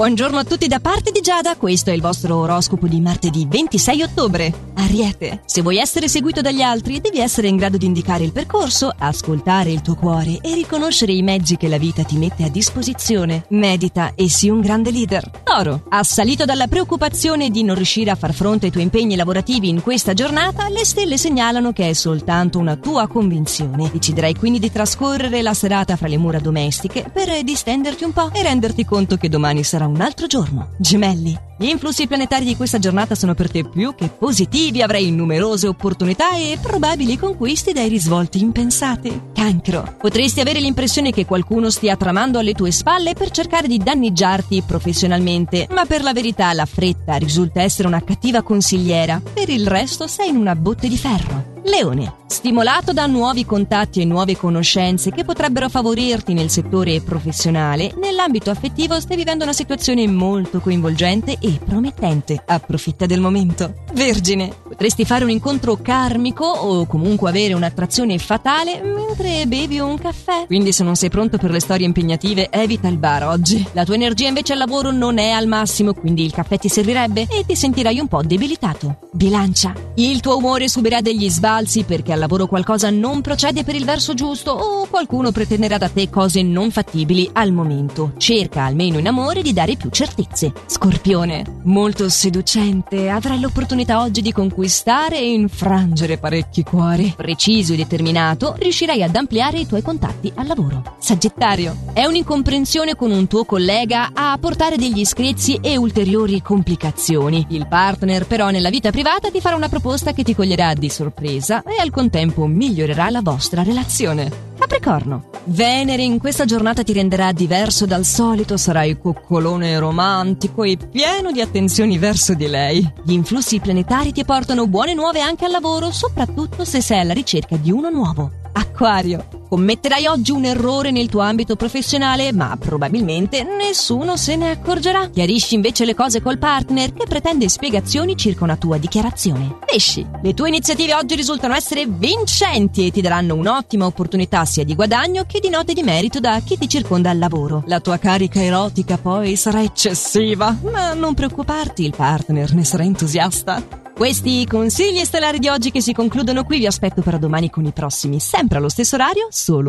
Buongiorno a tutti da parte di Giada, questo è il vostro oroscopo di martedì 26 ottobre. Ariete, se vuoi essere seguito dagli altri devi essere in grado di indicare il percorso, ascoltare il tuo cuore e riconoscere i mezzi che la vita ti mette a disposizione. Medita e sii un grande leader. Toro, assalito dalla preoccupazione di non riuscire a far fronte ai tuoi impegni lavorativi in questa giornata, le stelle segnalano che è soltanto una tua convinzione. Deciderai quindi di trascorrere la serata fra le mura domestiche per distenderti un po' e renderti conto che domani sarà un altro giorno. Gemelli, gli influssi planetari di questa giornata sono per te più che positivi, avrai numerose opportunità e probabili conquisti dai risvolti impensati. Cancro. Potresti avere l'impressione che qualcuno stia tramando alle tue spalle per cercare di danneggiarti professionalmente, ma per la verità la fretta risulta essere una cattiva consigliera. Per il resto sei in una botte di ferro. Leone, stimolato da nuovi contatti e nuove conoscenze che potrebbero favorirti nel settore professionale, nell'ambito affettivo stai vivendo una situazione molto coinvolgente e promettente. Approfitta del momento. Vergine, potresti fare un incontro karmico o comunque avere un'attrazione fatale mentre bevi un caffè. Quindi se non sei pronto per le storie impegnative, evita il bar oggi. La tua energia invece al lavoro non è al massimo, quindi il caffè ti servirebbe e ti sentirai un po' debilitato. Bilancia, il tuo umore subirà degli sbagli sbalzi perché al lavoro qualcosa non procede per il verso giusto o qualcuno pretenderà da te cose non fattibili al momento. Cerca almeno in amore di dare più certezze. Scorpione, molto seducente, avrai l'opportunità oggi di conquistare e infrangere parecchi cuori. Preciso e determinato, riuscirai ad ampliare i tuoi contatti al lavoro. Sagittario, è un'incomprensione con un tuo collega a portare degli screzi e ulteriori complicazioni. Il partner però nella vita privata ti farà una proposta che ti coglierà di sorpresa sorpresa e al contempo migliorerà la vostra relazione. Capricorno. Venere in questa giornata ti renderà diverso dal solito, sarai coccolone romantico e pieno di attenzioni verso di lei. Gli influssi planetari ti portano buone nuove anche al lavoro, soprattutto se sei alla ricerca di uno nuovo. Acquario. Commetterai oggi un errore nel tuo ambito professionale, ma probabilmente nessuno se ne accorgerà. Chiarisci invece le cose col partner che pretende spiegazioni circa una tua dichiarazione. Pesci, le tue iniziative oggi risultano essere vincenti e ti daranno un'ottima opportunità sia di guadagno che di note di merito da chi ti circonda al lavoro. La tua carica erotica poi sarà eccessiva, ma non preoccuparti, il partner ne sarà entusiasta. Questi consigli stellari di oggi che si concludono qui vi aspetto per domani con i prossimi, sempre allo stesso orario, solo